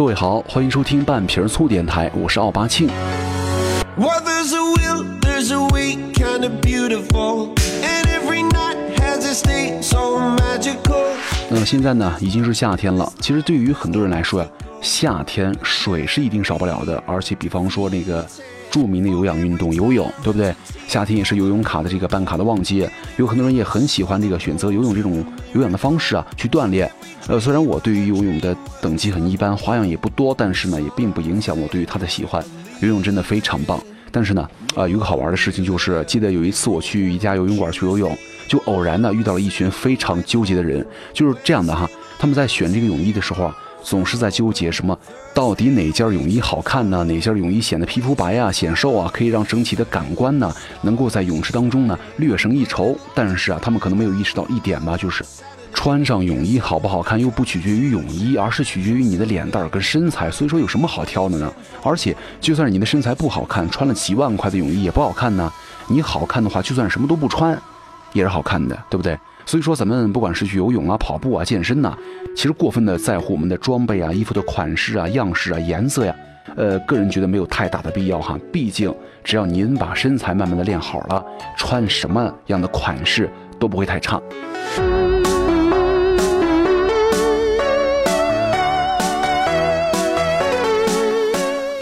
各位好，欢迎收听半瓶醋电台，我是奥巴庆。Well, there's a will, there's a way, kind of beautiful, and every night has a state so magical. 那现在呢，已经是夏天了。其实对于很多人来说呀，夏天水是一定少不了的，而且比方说那个。著名的有氧运动游泳，对不对？夏天也是游泳卡的这个办卡的旺季，有很多人也很喜欢这个选择游泳这种有氧的方式啊去锻炼。呃，虽然我对于游泳的等级很一般，花样也不多，但是呢，也并不影响我对于它的喜欢。游泳真的非常棒。但是呢，啊，有个好玩的事情就是，记得有一次我去一家游泳馆去游泳，就偶然呢遇到了一群非常纠结的人，就是这样的哈，他们在选这个泳衣的时候啊。总是在纠结什么？到底哪件泳衣好看呢？哪件泳衣显得皮肤白啊、显瘦啊，可以让整体的感官呢，能够在泳池当中呢略胜一筹？但是啊，他们可能没有意识到一点吧，就是穿上泳衣好不好看，又不取决于泳衣，而是取决于你的脸蛋儿跟身材。所以说，有什么好挑的呢？而且，就算是你的身材不好看，穿了几万块的泳衣也不好看呢。你好看的话，就算什么都不穿，也是好看的，对不对？所以说，咱们不管是去游泳啊、跑步啊、健身呐，其实过分的在乎我们的装备啊、衣服的款式啊、样式啊、颜色呀，呃，个人觉得没有太大的必要哈。毕竟，只要您把身材慢慢的练好了，穿什么样的款式都不会太差。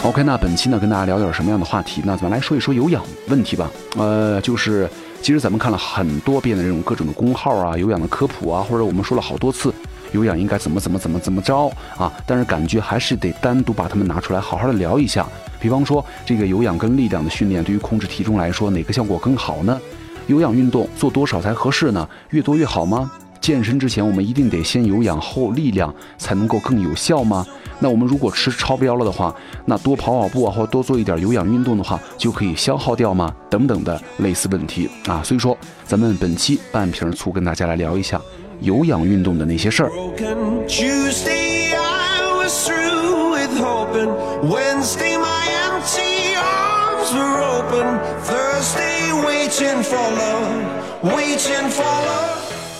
OK，那本期呢，跟大家聊点什么样的话题？那咱们来说一说有氧问题吧。呃，就是。其实咱们看了很多遍的这种各种的功号啊，有氧的科普啊，或者我们说了好多次，有氧应该怎么怎么怎么怎么着啊，但是感觉还是得单独把它们拿出来好好的聊一下。比方说，这个有氧跟力量的训练对于控制体重来说，哪个效果更好呢？有氧运动做多少才合适呢？越多越好吗？健身之前我们一定得先有氧后力量才能够更有效吗？那我们如果吃超标了的话，那多跑跑步啊，或多做一点有氧运动的话，就可以消耗掉吗？等等的类似问题啊，所以说咱们本期半瓶醋跟大家来聊一下有氧运动的那些事儿。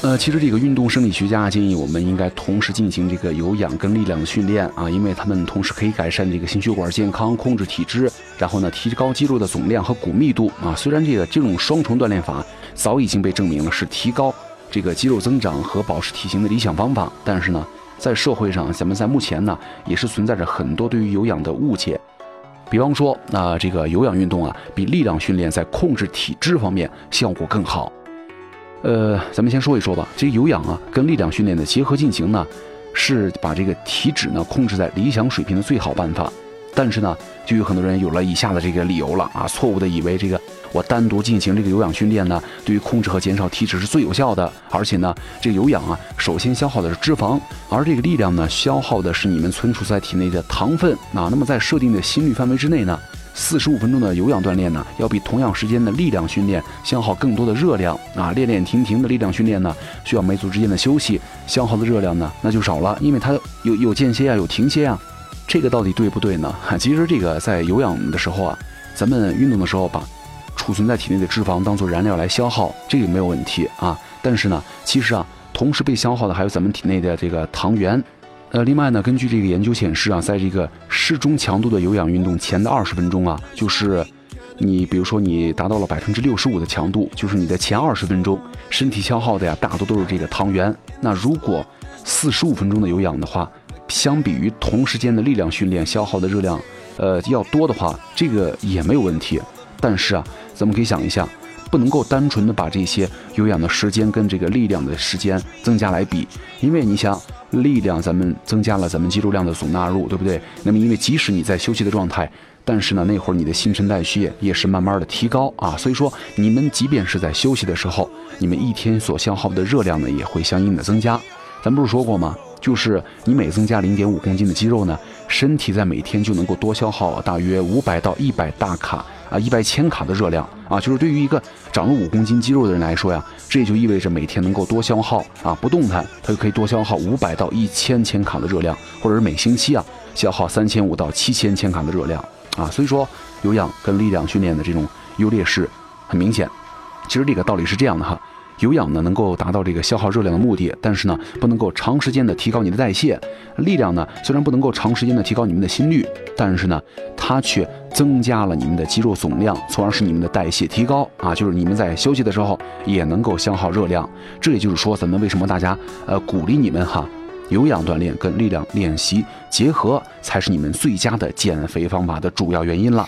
呃，其实这个运动生理学家建议我们应该同时进行这个有氧跟力量的训练啊，因为他们同时可以改善这个心血管健康、控制体质，然后呢提高肌肉的总量和骨密度啊。虽然这个这种双重锻炼法早已经被证明了是提高这个肌肉增长和保持体型的理想方法，但是呢，在社会上咱们在目前呢也是存在着很多对于有氧的误解，比方说那这个有氧运动啊比力量训练在控制体质方面效果更好。呃，咱们先说一说吧。这个有氧啊，跟力量训练的结合进行呢，是把这个体脂呢控制在理想水平的最好办法。但是呢，就有很多人有了以下的这个理由了啊，错误的以为这个我单独进行这个有氧训练呢，对于控制和减少体脂是最有效的。而且呢，这个有氧啊，首先消耗的是脂肪，而这个力量呢，消耗的是你们存储在体内的糖分啊。那么在设定的心率范围之内呢。四十五分钟的有氧锻炼呢，要比同样时间的力量训练消耗更多的热量啊！练练停停的力量训练呢，需要每组之间的休息，消耗的热量呢那就少了，因为它有有间歇啊，有停歇啊。这个到底对不对呢？其实这个在有氧的时候啊，咱们运动的时候把储存在体内的脂肪当做燃料来消耗，这个没有问题啊。但是呢，其实啊，同时被消耗的还有咱们体内的这个糖原。呃，另外呢，根据这个研究显示啊，在这个适中强度的有氧运动前的二十分钟啊，就是你比如说你达到了百分之六十五的强度，就是你的前二十分钟身体消耗的呀，大多都是这个糖原。那如果四十五分钟的有氧的话，相比于同时间的力量训练消耗的热量，呃，要多的话，这个也没有问题。但是啊，咱们可以想一下，不能够单纯的把这些有氧的时间跟这个力量的时间增加来比，因为你想。力量，咱们增加了咱们肌肉量的总纳入，对不对？那么，因为即使你在休息的状态，但是呢，那会儿你的新陈代谢也是慢慢的提高啊。所以说，你们即便是在休息的时候，你们一天所消耗的热量呢，也会相应的增加。咱不是说过吗？就是你每增加零点五公斤的肌肉呢，身体在每天就能够多消耗大约五百到一百大卡。啊，一百千卡的热量啊，就是对于一个长了五公斤肌肉的人来说呀，这也就意味着每天能够多消耗啊，不动弹，他就可以多消耗五百到一千千卡的热量，或者是每星期啊消耗三千五到七千千卡的热量啊。所以说，有氧跟力量训练的这种优劣势很明显。其实这个道理是这样的哈，有氧呢能够达到这个消耗热量的目的，但是呢不能够长时间的提高你的代谢。力量呢虽然不能够长时间的提高你们的心率，但是呢它却增加了你们的肌肉总量，从而使你们的代谢提高啊，就是你们在休息的时候也能够消耗热量。这也就是说，咱们为什么大家呃鼓励你们哈，有氧锻炼跟力量练习结合，才是你们最佳的减肥方法的主要原因了。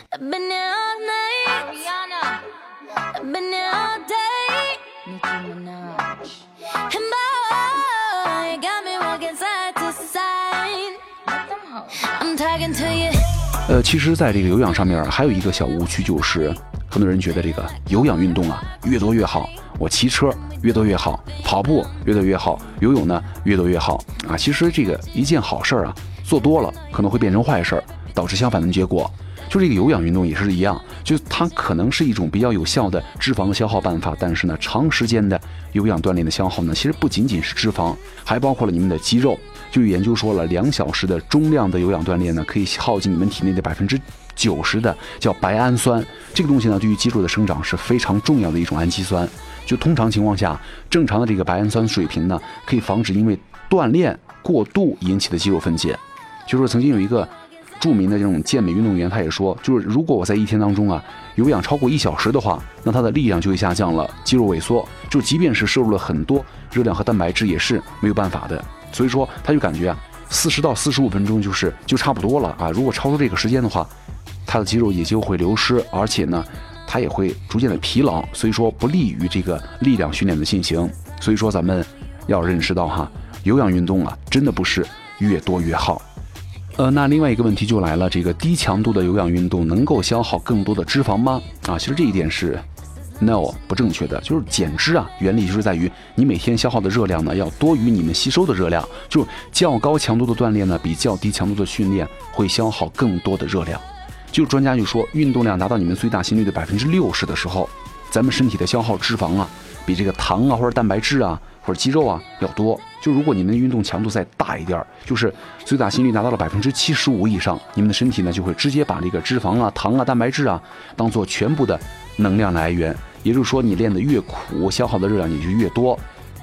呃，其实，在这个有氧上面还有一个小误区，就是很多人觉得这个有氧运动啊，越多越好。我骑车越多越好，跑步越多越好，游泳呢越多越好啊。其实这个一件好事儿啊，做多了可能会变成坏事儿，导致相反的结果。就这个有氧运动也是一样，就它可能是一种比较有效的脂肪的消耗办法，但是呢，长时间的有氧锻炼的消耗呢，其实不仅仅是脂肪，还包括了你们的肌肉。就研究说了，两小时的中量的有氧锻炼呢，可以耗尽你们体内的百分之九十的叫白氨酸。这个东西呢，对于肌肉的生长是非常重要的一种氨基酸。就通常情况下，正常的这个白氨酸水平呢，可以防止因为锻炼过度引起的肌肉分解。就是曾经有一个。著名的这种健美运动员，他也说，就是如果我在一天当中啊有氧超过一小时的话，那他的力量就会下降了，肌肉萎缩，就即便是摄入了很多热量和蛋白质，也是没有办法的。所以说，他就感觉啊，四十到四十五分钟就是就差不多了啊。如果超出这个时间的话，他的肌肉也就会流失，而且呢，他也会逐渐的疲劳，所以说不利于这个力量训练的进行。所以说，咱们要认识到哈，有氧运动啊，真的不是越多越好。呃，那另外一个问题就来了，这个低强度的有氧运动能够消耗更多的脂肪吗？啊，其实这一点是 no 不正确的，就是减脂啊，原理就是在于你每天消耗的热量呢要多于你们吸收的热量，就较高强度的锻炼呢比较低强度的训练会消耗更多的热量。就专家就说，运动量达到你们最大心率的百分之六十的时候，咱们身体的消耗脂肪啊比这个糖啊或者蛋白质啊。或者肌肉啊要多，就如果你们的运动强度再大一点儿，就是最大心率达到了百分之七十五以上，你们的身体呢就会直接把这个脂肪啊、糖啊、蛋白质啊当做全部的能量来源。也就是说，你练得越苦，消耗的热量也就越多。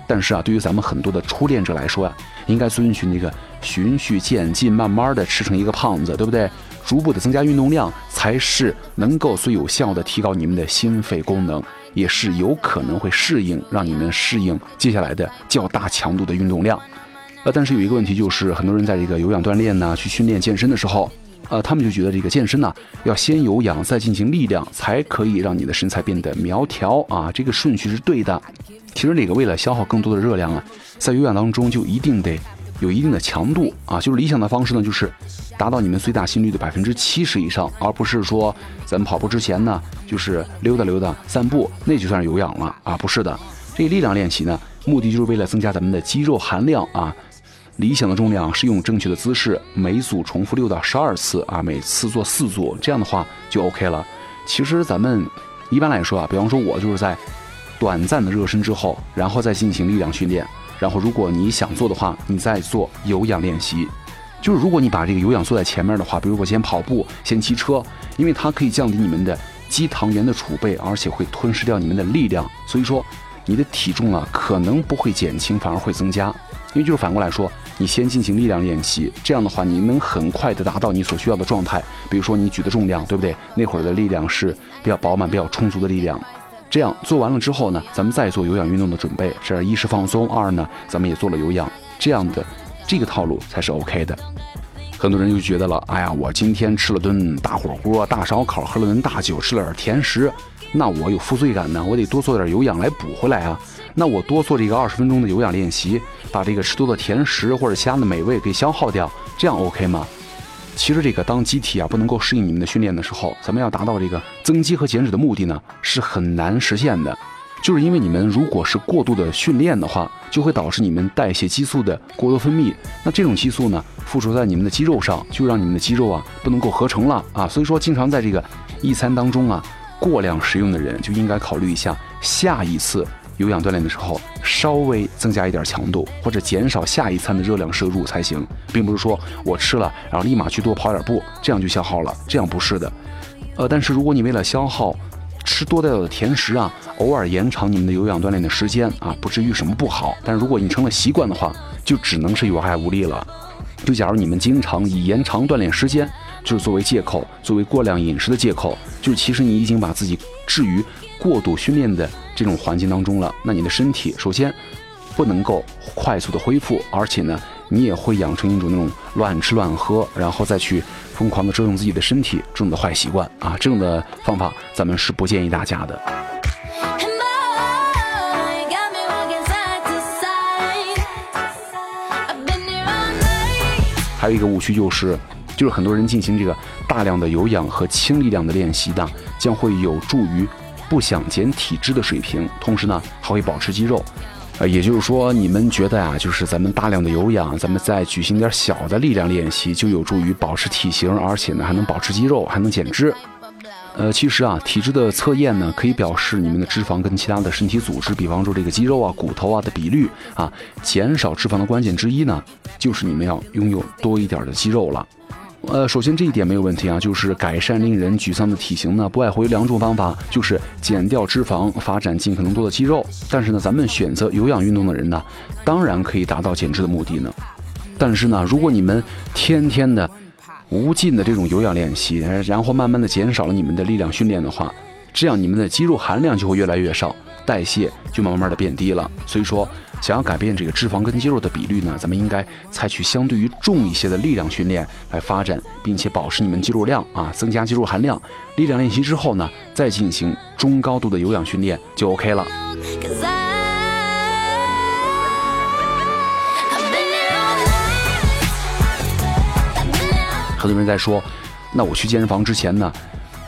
但是啊，对于咱们很多的初练者来说呀，应该遵循那个循序渐进，慢慢的吃成一个胖子，对不对？逐步的增加运动量，才是能够最有效的提高你们的心肺功能。也是有可能会适应，让你们适应接下来的较大强度的运动量。呃，但是有一个问题就是，很多人在这个有氧锻炼呢，去训练健身的时候，呃，他们就觉得这个健身呢，要先有氧，再进行力量，才可以让你的身材变得苗条啊。这个顺序是对的。其实，哪个为了消耗更多的热量啊，在有氧当中就一定得。有一定的强度啊，就是理想的方式呢，就是达到你们最大心率的百分之七十以上，而不是说咱们跑步之前呢，就是溜达溜达、散步，那就算是有氧了啊，不是的。这力量练习呢，目的就是为了增加咱们的肌肉含量啊。理想的重量是用正确的姿势，每组重复六到十二次啊，每次做四组，这样的话就 OK 了。其实咱们一般来说啊，比方说我就是在短暂的热身之后，然后再进行力量训练。然后，如果你想做的话，你再做有氧练习。就是如果你把这个有氧做在前面的话，比如我先跑步，先骑车，因为它可以降低你们的肌糖原的储备，而且会吞噬掉你们的力量。所以说，你的体重啊可能不会减轻，反而会增加。因为就是反过来说，你先进行力量练习，这样的话你能很快的达到你所需要的状态。比如说你举的重量，对不对？那会儿的力量是比较饱满、比较充足的力量。这样做完了之后呢，咱们再做有氧运动的准备。这一是放松，二呢，咱们也做了有氧，这样的这个套路才是 OK 的。很多人就觉得了，哎呀，我今天吃了顿大火锅、大烧烤，喝了顿大酒，吃了点甜食，那我有负罪感呢，我得多做点有氧来补回来啊。那我多做这个二十分钟的有氧练习，把这个吃多的甜食或者其他的美味给消耗掉，这样 OK 吗？其实这个当机体啊不能够适应你们的训练的时候，咱们要达到这个增肌和减脂的目的呢，是很难实现的。就是因为你们如果是过度的训练的话，就会导致你们代谢激素的过多分泌。那这种激素呢，附着在你们的肌肉上，就让你们的肌肉啊不能够合成了啊。所以说，经常在这个一餐当中啊过量食用的人，就应该考虑一下下一次。有氧锻炼的时候，稍微增加一点强度，或者减少下一餐的热量摄入才行，并不是说我吃了，然后立马去多跑点步，这样就消耗了，这样不是的。呃，但是如果你为了消耗吃多带的甜食啊，偶尔延长你们的有氧锻炼的时间啊，不至于什么不好。但如果你成了习惯的话，就只能是有害无利了。就假如你们经常以延长锻炼时间，就是作为借口，作为过量饮食的借口，就是其实你已经把自己置于过度训练的这种环境当中了。那你的身体首先不能够快速的恢复，而且呢，你也会养成一种那种乱吃乱喝，然后再去疯狂的折腾自己的身体这种的坏习惯啊，这种的方法咱们是不建议大家的。还有一个误区就是，就是很多人进行这个大量的有氧和轻力量的练习呢，将会有助于不想减体脂的水平，同时呢还会保持肌肉。呃，也就是说，你们觉得啊，就是咱们大量的有氧，咱们再举行点小的力量练习，就有助于保持体型，而且呢还能保持肌肉，还能减脂。呃，其实啊，体质的测验呢，可以表示你们的脂肪跟其他的身体组织，比方说这个肌肉啊、骨头啊的比率啊，减少脂肪的关键之一呢，就是你们要拥有多一点的肌肉了。呃，首先这一点没有问题啊，就是改善令人沮丧的体型呢，不外乎有两种方法，就是减掉脂肪，发展尽可能多的肌肉。但是呢，咱们选择有氧运动的人呢，当然可以达到减脂的目的呢。但是呢，如果你们天天的。无尽的这种有氧练习，然后慢慢的减少了你们的力量训练的话，这样你们的肌肉含量就会越来越少，代谢就慢慢的变低了。所以说，想要改变这个脂肪跟肌肉的比率呢，咱们应该采取相对于重一些的力量训练来发展，并且保持你们肌肉量啊，增加肌肉含量。力量练习之后呢，再进行中高度的有氧训练就 OK 了。很多人在说，那我去健身房之前呢，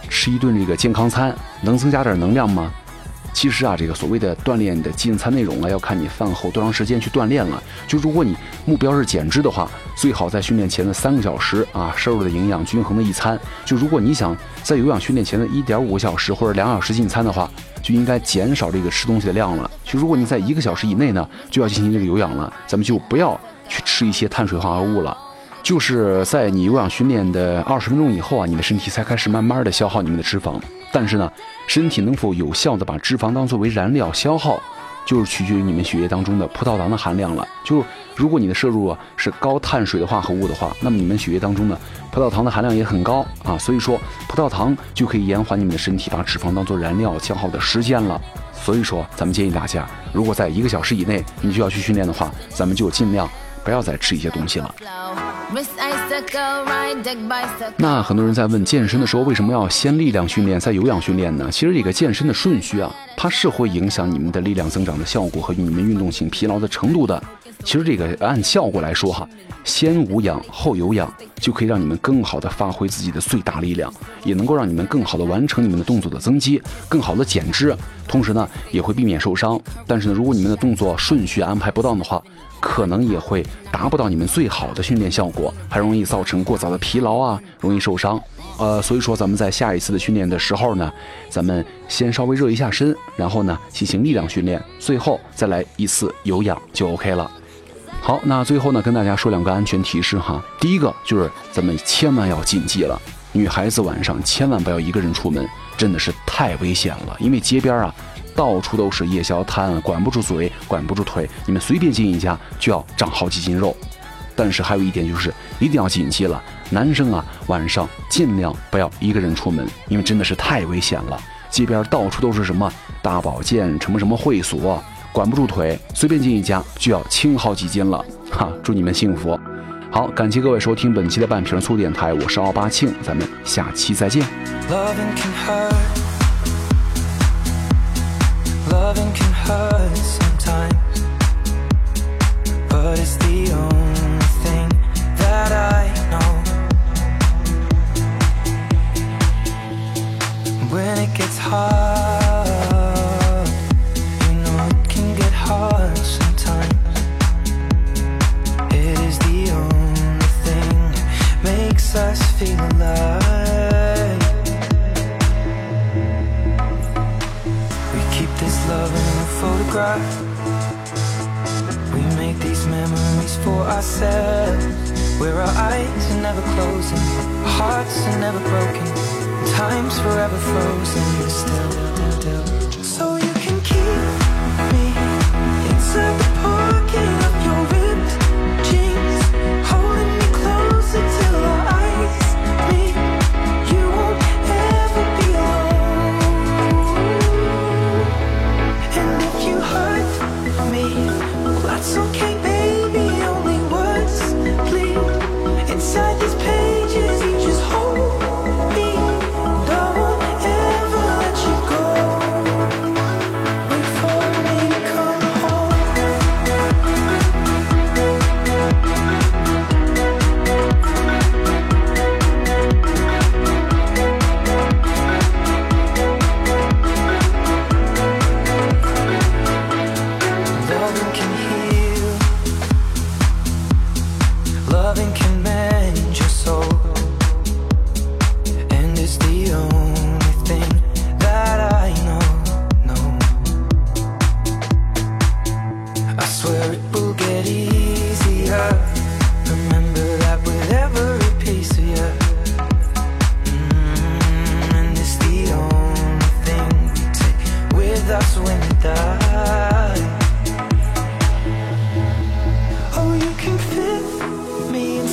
吃一顿这个健康餐能增加点能量吗？其实啊，这个所谓的锻炼的进餐内容啊，要看你饭后多长时间去锻炼了。就如果你目标是减脂的话，最好在训练前的三个小时啊，摄入的营养均衡的一餐。就如果你想在有氧训练前的一点五个小时或者两小时进餐的话，就应该减少这个吃东西的量了。就如果你在一个小时以内呢，就要进行这个有氧了，咱们就不要去吃一些碳水化合物了。就是在你有氧训练的二十分钟以后啊，你的身体才开始慢慢的消耗你们的脂肪。但是呢，身体能否有效的把脂肪当作为燃料消耗，就是取决于你们血液当中的葡萄糖的含量了。就是如果你的摄入啊是高碳水的化合物的话，那么你们血液当中的葡萄糖的含量也很高啊。所以说，葡萄糖就可以延缓你们的身体把脂肪当做燃料消耗的时间了。所以说，咱们建议大家，如果在一个小时以内你就要去训练的话，咱们就尽量不要再吃一些东西了。那很多人在问，健身的时候为什么要先力量训练再有氧训练呢？其实这个健身的顺序啊，它是会影响你们的力量增长的效果和你们运动性疲劳的程度的。其实这个按效果来说哈，先无氧后有氧，就可以让你们更好的发挥自己的最大力量，也能够让你们更好的完成你们的动作的增肌，更好的减脂，同时呢也会避免受伤。但是呢，如果你们的动作顺序安排不当的话，可能也会达不到你们最好的训练效果，还容易造成过早的疲劳啊，容易受伤。呃，所以说咱们在下一次的训练的时候呢，咱们先稍微热一下身，然后呢进行力量训练，最后再来一次有氧就 OK 了。好，那最后呢跟大家说两个安全提示哈，第一个就是咱们千万要谨记了，女孩子晚上千万不要一个人出门，真的是太危险了，因为街边啊。到处都是夜宵摊，管不住嘴，管不住腿，你们随便进一家就要长好几斤肉。但是还有一点就是，一定要谨记了，男生啊，晚上尽量不要一个人出门，因为真的是太危险了。街边到处都是什么大保健，什么什么会所，管不住腿，随便进一家就要轻好几斤了。哈，祝你们幸福。好，感谢各位收听本期的半瓶醋电台，我是奥巴庆，咱们下期再见。Loving can hurt sometimes, but it's the only thing that I know. When it gets hard, love in a photograph. We make these memories for ourselves. Where our eyes are never closing, our hearts are never broken, time's forever frozen still.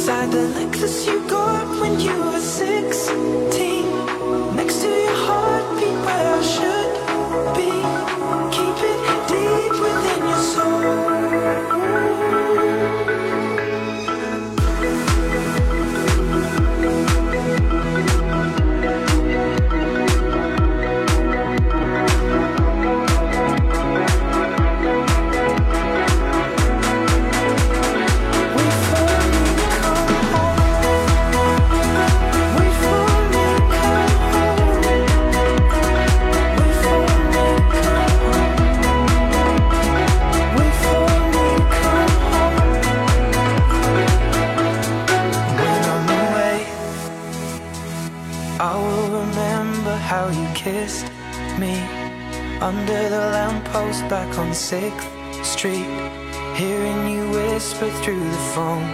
inside the necklace you got when you were 16 Next to your heartbeat where I should 6th Street, hearing you whisper through the phone.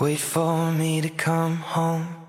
Wait for me to come home.